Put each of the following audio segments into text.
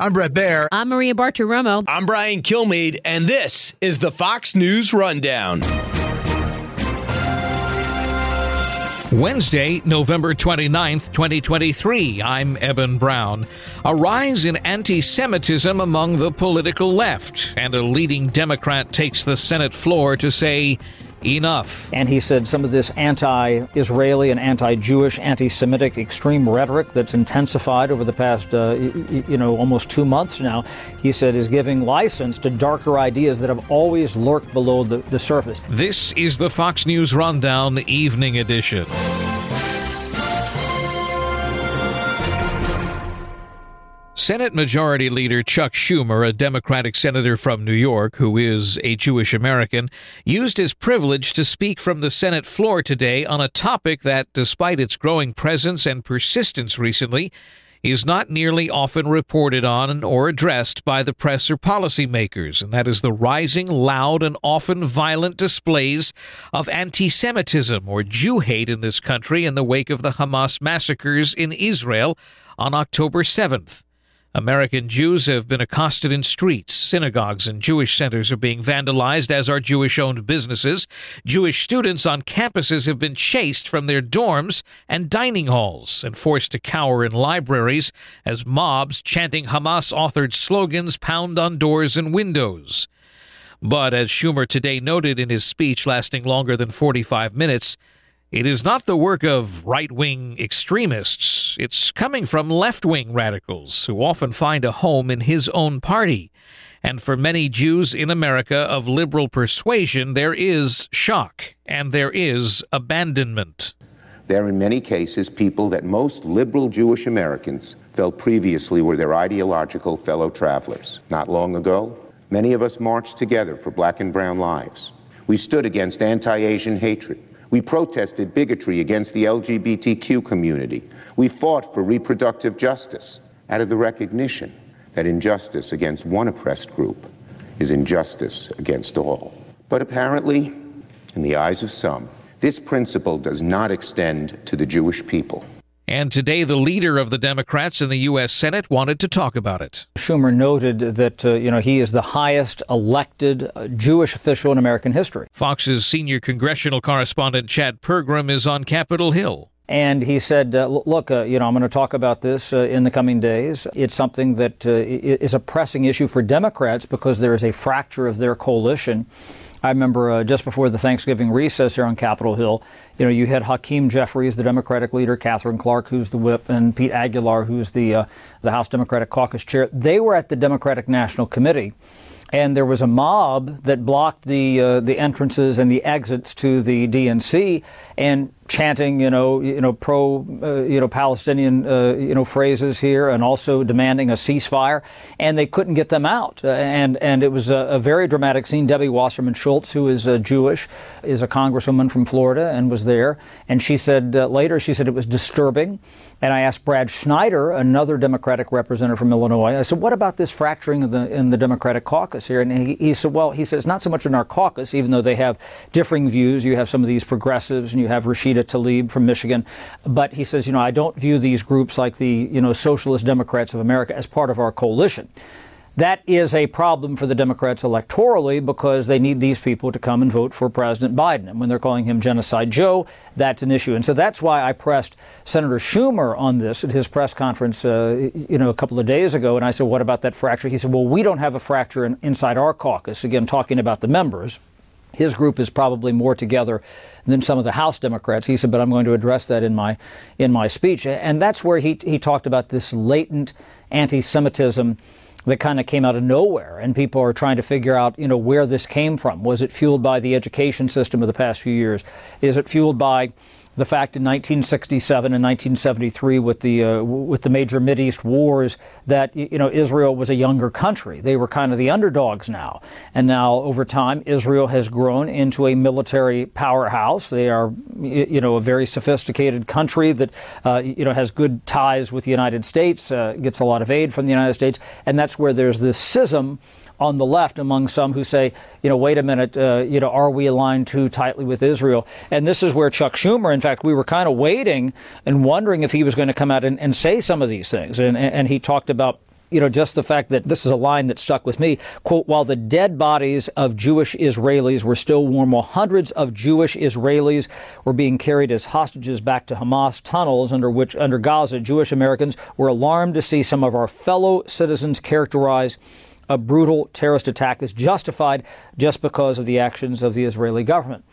I'm Bret Baier. I'm Maria Bartiromo. I'm Brian Kilmeade, and this is the Fox News Rundown. Wednesday, November 29th, 2023. I'm Eben Brown. A rise in anti Semitism among the political left, and a leading Democrat takes the Senate floor to say, enough. And he said some of this anti Israeli and anti Jewish, anti Semitic extreme rhetoric that's intensified over the past, uh, you know, almost two months now, he said is giving license to darker ideas that have always lurked below the, the surface. This is the Fox News Rundown Evening Edition. Senate Majority Leader Chuck Schumer, a Democratic senator from New York who is a Jewish American, used his privilege to speak from the Senate floor today on a topic that, despite its growing presence and persistence recently, is not nearly often reported on or addressed by the press or policymakers, and that is the rising, loud, and often violent displays of anti Semitism or Jew hate in this country in the wake of the Hamas massacres in Israel on October 7th. American Jews have been accosted in streets. Synagogues and Jewish centers are being vandalized, as are Jewish owned businesses. Jewish students on campuses have been chased from their dorms and dining halls and forced to cower in libraries as mobs chanting Hamas authored slogans pound on doors and windows. But as Schumer today noted in his speech lasting longer than 45 minutes, it is not the work of right wing extremists. It's coming from left wing radicals who often find a home in his own party. And for many Jews in America of liberal persuasion, there is shock and there is abandonment. There are in many cases people that most liberal Jewish Americans felt previously were their ideological fellow travelers. Not long ago, many of us marched together for black and brown lives. We stood against anti Asian hatred. We protested bigotry against the LGBTQ community. We fought for reproductive justice out of the recognition that injustice against one oppressed group is injustice against all. But apparently, in the eyes of some, this principle does not extend to the Jewish people. And today, the leader of the Democrats in the U.S. Senate wanted to talk about it. Schumer noted that, uh, you know, he is the highest elected uh, Jewish official in American history. Fox's senior congressional correspondent Chad Pergram is on Capitol Hill. And he said, uh, look, uh, you know, I'm going to talk about this uh, in the coming days. It's something that uh, is a pressing issue for Democrats because there is a fracture of their coalition. I remember uh, just before the Thanksgiving recess here on Capitol Hill, you know, you had Hakeem Jeffries, the Democratic leader, Katherine Clark, who's the whip, and Pete Aguilar, who's the uh, the House Democratic Caucus chair. They were at the Democratic National Committee, and there was a mob that blocked the uh, the entrances and the exits to the DNC, and chanting, you know, you know, pro, uh, you know, Palestinian, uh, you know, phrases here, and also demanding a ceasefire, and they couldn't get them out, uh, and and it was a, a, very dramatic scene. Debbie Wasserman Schultz, who is Jewish, is a congresswoman from Florida, and was there, and she said uh, later, she said it was disturbing, and I asked Brad Schneider, another Democratic representative from Illinois, I said, what about this fracturing of the in the Democratic caucus here? And he, he said, well, he it's not so much in our caucus, even though they have differing views. You have some of these progressives, and you have Rashida Tlaib from Michigan. But he says, you know, I don't view these groups like the, you know, Socialist Democrats of America as part of our coalition. That is a problem for the Democrats electorally because they need these people to come and vote for President Biden. And when they're calling him Genocide Joe, that's an issue. And so that's why I pressed Senator Schumer on this at his press conference, uh, you know, a couple of days ago. And I said, what about that fracture? He said, well, we don't have a fracture in, inside our caucus. Again, talking about the members. His group is probably more together than some of the House Democrats. He said, but I'm going to address that in my in my speech. And that's where he he talked about this latent anti-Semitism that kind of came out of nowhere and people are trying to figure out you know where this came from was it fueled by the education system of the past few years is it fueled by the fact in 1967 and 1973 with the uh, with the major East wars that you know Israel was a younger country. They were kind of the underdogs now, and now over time Israel has grown into a military powerhouse. They are you know a very sophisticated country that uh, you know has good ties with the United States, uh, gets a lot of aid from the United States, and that's where there's this schism on the left among some who say, you know, wait a minute, uh, you know, are we aligned too tightly with Israel? And this is where Chuck Schumer, in fact, we were kind of waiting and wondering if he was going to come out and, and say some of these things. And, and he talked about you know, just the fact that this is a line that stuck with me. Quote, while the dead bodies of Jewish Israelis were still warm, while hundreds of Jewish Israelis were being carried as hostages back to Hamas tunnels under which, under Gaza, Jewish Americans were alarmed to see some of our fellow citizens characterize a brutal terrorist attack is justified just because of the actions of the Israeli government.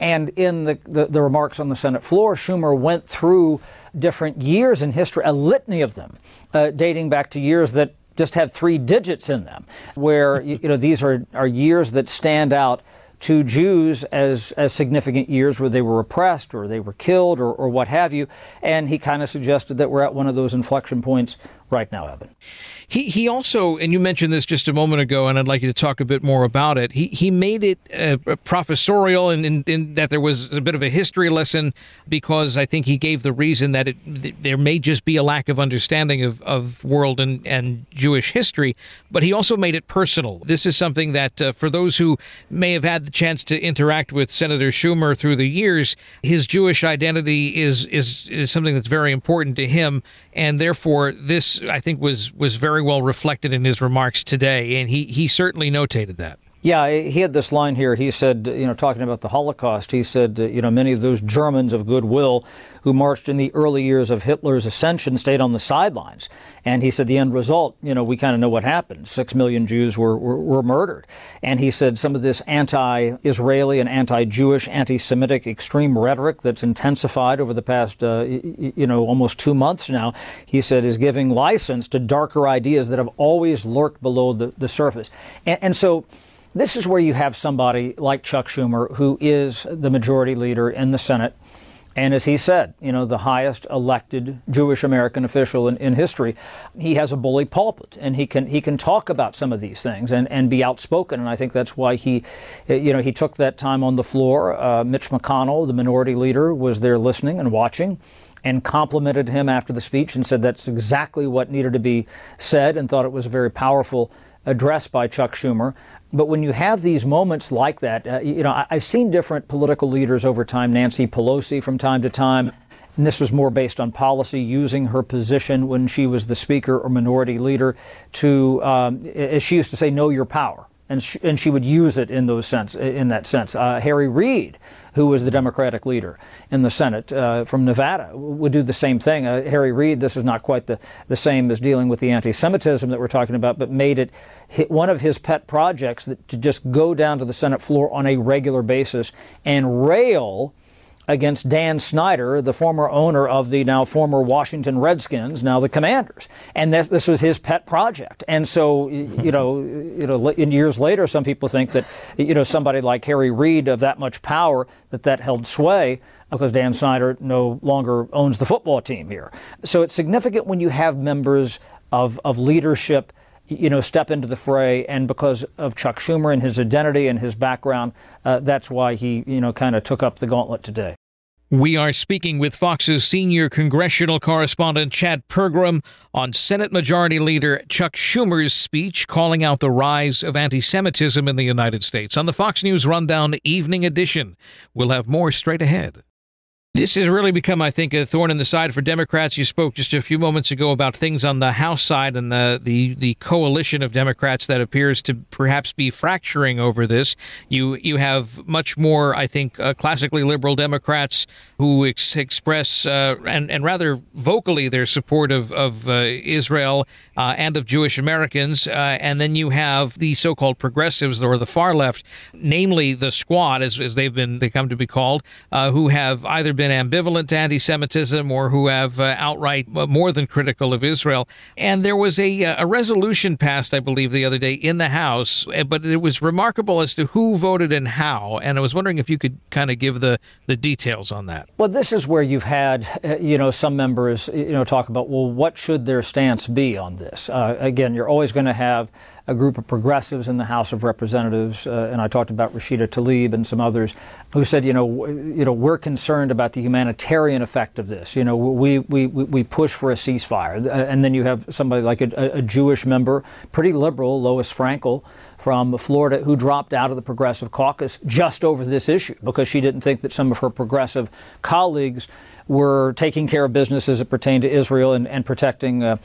And in the, the, the remarks on the Senate floor, Schumer went through different years in history, a litany of them, uh, dating back to years that just have three digits in them, where you, you know these are, are years that stand out to Jews as, as significant years where they were oppressed or they were killed or, or what have you. And he kind of suggested that we're at one of those inflection points right now, Evan. He he also, and you mentioned this just a moment ago, and I'd like you to talk a bit more about it. He he made it uh, professorial, and in, in, in, that there was a bit of a history lesson because I think he gave the reason that it there may just be a lack of understanding of, of world and, and Jewish history, but he also made it personal. This is something that uh, for those who may have had the chance to interact with Senator Schumer through the years, his Jewish identity is is is something that's very important to him, and therefore this I think was was very well reflected in his remarks today, and he he certainly notated that. Yeah, he had this line here. He said, you know, talking about the Holocaust, he said, you know, many of those Germans of goodwill who marched in the early years of Hitler's ascension stayed on the sidelines. And he said the end result, you know, we kind of know what happened. Six million Jews were, were, were murdered. And he said some of this anti Israeli and anti Jewish, anti Semitic extreme rhetoric that's intensified over the past, uh, you know, almost two months now, he said is giving license to darker ideas that have always lurked below the, the surface. And, and so, this is where you have somebody like Chuck Schumer, who is the majority leader in the Senate, and as he said, you know, the highest elected Jewish American official in, in history, he has a bully pulpit and he can he can talk about some of these things and, and be outspoken. And I think that's why he, you know, he took that time on the floor. Uh, Mitch McConnell, the minority leader, was there listening and watching and complimented him after the speech and said that's exactly what needed to be said and thought it was a very powerful address by Chuck Schumer. But when you have these moments like that, uh, you know, I, have seen different political leaders over time, Nancy Pelosi from time to time, and this was more based on policy, using her position when she was the speaker or minority leader to, um, as she used to say, know your power. And she, and she would use it in those sense, in that sense. Uh, Harry Reid who was the Democratic leader in the Senate uh, from Nevada, would do the same thing. Uh, Harry Reid, this is not quite the, the same as dealing with the anti Semitism that we're talking about, but made it one of his pet projects that, to just go down to the Senate floor on a regular basis and rail against Dan Snyder, the former owner of the now former Washington Redskins, now the Commanders. And this, this was his pet project. And so, you know, you know, in years later, some people think that, you know, somebody like Harry Reid of that much power, that that held sway because Dan Snyder no longer owns the football team here. So it's significant when you have members of, of leadership you know, step into the fray. And because of Chuck Schumer and his identity and his background, uh, that's why he, you know, kind of took up the gauntlet today. We are speaking with Fox's senior congressional correspondent Chad Pergram on Senate Majority Leader Chuck Schumer's speech calling out the rise of anti Semitism in the United States on the Fox News Rundown Evening Edition. We'll have more straight ahead. This has really become, I think, a thorn in the side for Democrats. You spoke just a few moments ago about things on the House side and the, the, the coalition of Democrats that appears to perhaps be fracturing over this. You you have much more, I think, uh, classically liberal Democrats who ex- express uh, and and rather vocally their support of of uh, Israel uh, and of Jewish Americans, uh, and then you have the so-called progressives or the far left, namely the Squad, as, as they've been they come to be called, uh, who have either been been ambivalent to anti Semitism or who have uh, outright uh, more than critical of Israel. And there was a, uh, a resolution passed, I believe, the other day in the House, uh, but it was remarkable as to who voted and how. And I was wondering if you could kind of give the, the details on that. Well, this is where you've had, you know, some members, you know, talk about, well, what should their stance be on this? Uh, again, you're always going to have a group of progressives in the House of Representatives, uh, and I talked about Rashida Tlaib and some others, who said, you know, w- you know, we're concerned about the humanitarian effect of this. You know, we we, we push for a ceasefire, uh, and then you have somebody like a, a Jewish member, pretty liberal, Lois Frankel from Florida who dropped out of the Progressive Caucus just over this issue because she didn't think that some of her progressive colleagues were taking care of business as it pertained to Israel and, and protecting uh,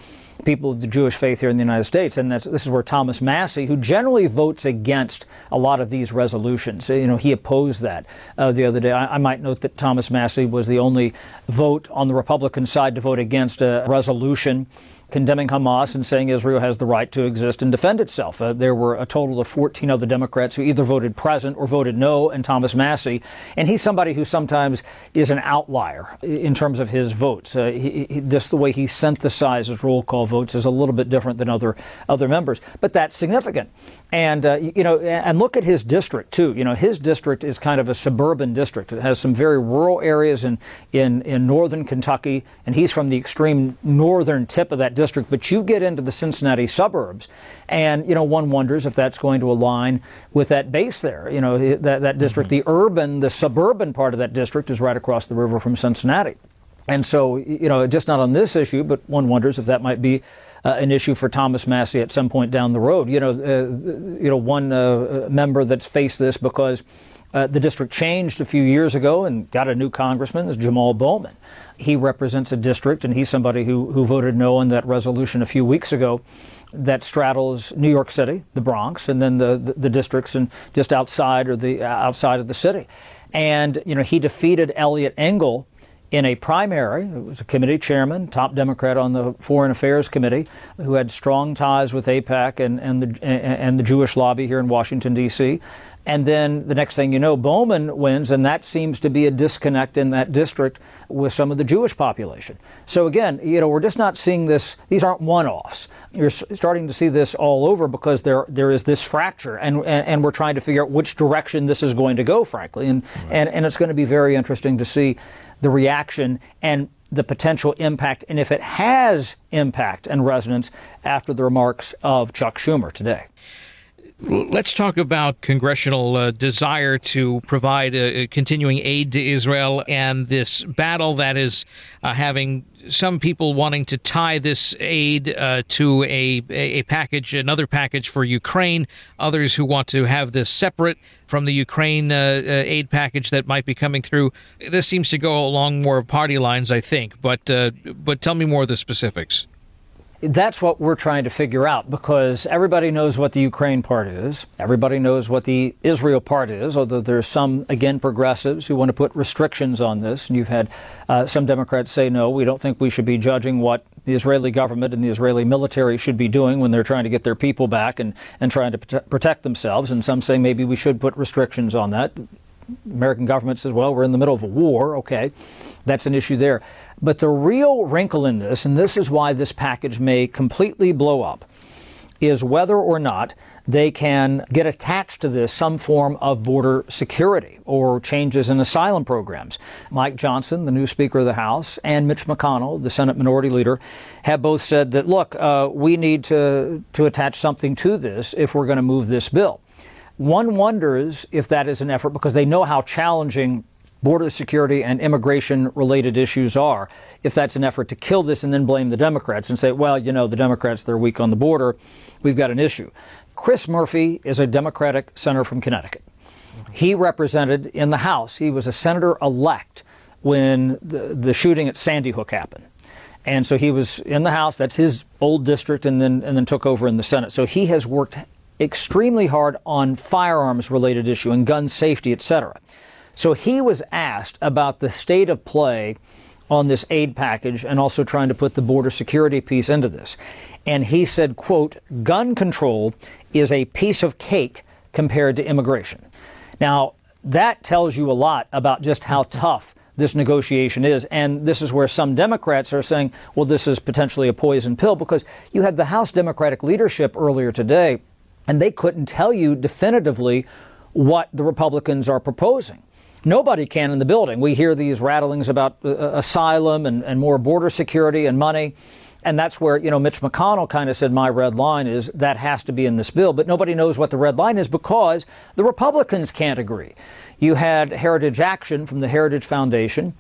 people of the Jewish faith here in the United States. And this is where Thomas Massie, who generally votes against a lot of these resolutions, you know, he opposed that uh, the other day. I, I, might note that Thomas Massie was the only vote on the Republican side to vote against a resolution condemning Hamas and saying Israel has the right to exist and defend itself. Uh, there were a total of 14 other Democrats who either voted present or voted no, and Thomas Massie. And he's somebody who sometimes is an outlier in terms of his votes. Uh, he, he, just the way he synthesizes roll call votes is a little bit different than other other members, but that's significant. And uh, you know, and look at his district too. You know, his district is kind of a suburban district. It has some very rural areas in in in northern Kentucky, and he's from the extreme northern tip of that district, but you get into the Cincinnati suburbs, and you know one wonders if that's going to align with that base there. You know that that district, mm-hmm. the urban, the suburban part of that district is right across the river from Cincinnati, and so you know just not on this issue, but one wonders if that might be. Uh, an issue for Thomas Massie at some point down the road. You know, uh, you know, one uh, member that's faced this because uh, the district changed a few years ago and got a new congressman is Jamal Bowman. He represents a district, and he's somebody who, who voted no on that resolution a few weeks ago that straddles New York City, the Bronx, and then the, the, the districts and just outside or the uh, outside of the city. And you know, he defeated Eliot Engel in a primary. It was a committee chairman, top Democrat on the Foreign Affairs Committee, who had strong ties with AIPAC and, and, the, and the Jewish lobby here in Washington, D.C. And then the next thing you know, Bowman wins, and that seems to be a disconnect in that district with some of the Jewish population. So again, you know, we're just not seeing this. These aren't one-offs. You're starting to see this all over because there there is this fracture, and and, and we're trying to figure out which direction this is going to go, frankly, and right. and and it's going to be very interesting to see the reaction and the potential impact, and if it has impact and resonance after the remarks of Chuck Schumer today. Let's talk about congressional uh, desire to provide a, a continuing aid to Israel and this battle that is uh, having some people wanting to tie this aid uh, to a, a package, another package for Ukraine. Others who want to have this separate from the Ukraine uh, uh, aid package that might be coming through. This seems to go along more party lines, I think. But uh, but tell me more of the specifics. That's what we're trying to figure out because everybody knows what the Ukraine part is. Everybody knows what the Israel part is, although there's some, again, progressives who want to put restrictions on this. And you've had uh, some Democrats say, no, we don't think we should be judging what the Israeli government and the Israeli military should be doing when they're trying to get their people back and, and trying to protect themselves. And some say maybe we should put restrictions on that. American government says, well, we're in the middle of a war. Okay, that's an issue there. But the real wrinkle in this, and this is why this package may completely blow up, is whether or not they can get attached to this some form of border security or changes in asylum programs. Mike Johnson, the new Speaker of the House, and Mitch McConnell, the Senate Minority Leader, have both said that, look, uh, we need to, to attach something to this if we're going to move this bill. One wonders if that is an effort because they know how challenging border security and immigration related issues are, if that's an effort to kill this and then blame the Democrats and say, well, you know, the Democrats, they're weak on the border, we've got an issue. Chris Murphy is a Democratic senator from Connecticut. He represented in the House, he was a senator elect when the, the shooting at Sandy Hook happened. And so he was in the House, that's his old district, and then, and then took over in the Senate. So he has worked extremely hard on firearms related issue and gun safety, et cetera. So he was asked about the state of play on this aid package and also trying to put the border security piece into this. And he said, quote, gun control is a piece of cake compared to immigration. Now, that tells you a lot about just how tough this negotiation is. And this is where some Democrats are saying, well, this is potentially a poison pill because you had the House Democratic leadership earlier today, and they couldn't tell you definitively what the Republicans are proposing. Nobody can in the building. We hear these rattlings about uh, uh, asylum and, and more border security and money. And that's where, you know, Mitch McConnell kind of said, my red line is that has to be in this bill. But nobody knows what the red line is because the Republicans can't agree. You had Heritage Action from the Heritage Foundation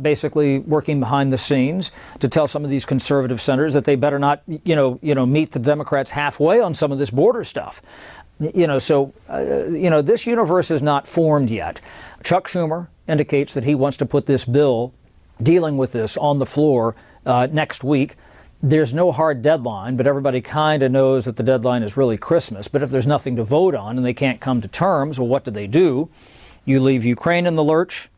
basically working behind the scenes to tell some of these conservative senators that they better not, you know, you know, meet the Democrats halfway on some of this border stuff. You know, so, uh, you know, this universe is not formed yet. Chuck Schumer indicates that he wants to put this bill dealing with this on the floor uh, next week. there's no hard deadline, but everybody kind of knows that the deadline is really Christmas. But if there's nothing to vote on and they can't come to terms, well, what do they do? You leave Ukraine in the lurch,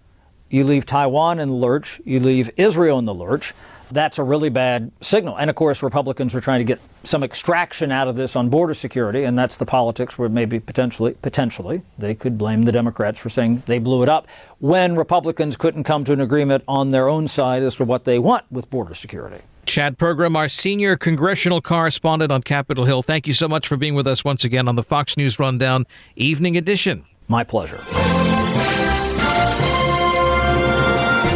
you leave Taiwan in the lurch, you leave Israel in the lurch. That's a really bad signal. And of course, Republicans are trying to get some extraction out of this on border security, and that's the politics where maybe potentially, potentially, they could blame the Democrats for saying they blew it up when Republicans couldn't come to an agreement on their own side as to what they want with border security. Chad Pergram, our senior congressional correspondent on Capitol Hill. Thank you so much for being with us once again on the Fox News Rundown Evening Edition. My pleasure.